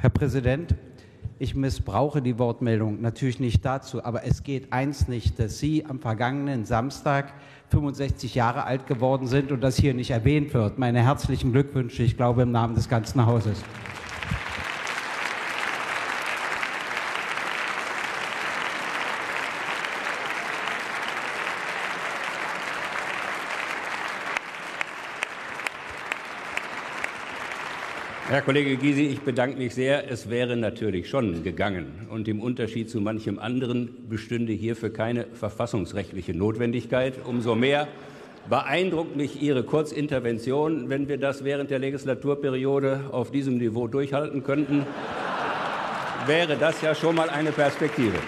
Herr Präsident, ich missbrauche die Wortmeldung natürlich nicht dazu, aber es geht eins nicht, dass Sie am vergangenen Samstag 65 Jahre alt geworden sind und das hier nicht erwähnt wird. Meine herzlichen Glückwünsche, ich glaube im Namen des ganzen Hauses. Herr Kollege Gysi, ich bedanke mich sehr. Es wäre natürlich schon gegangen. Und im Unterschied zu manchem anderen bestünde hierfür keine verfassungsrechtliche Notwendigkeit. Umso mehr beeindruckt mich Ihre Kurzintervention. Wenn wir das während der Legislaturperiode auf diesem Niveau durchhalten könnten, wäre das ja schon mal eine Perspektive.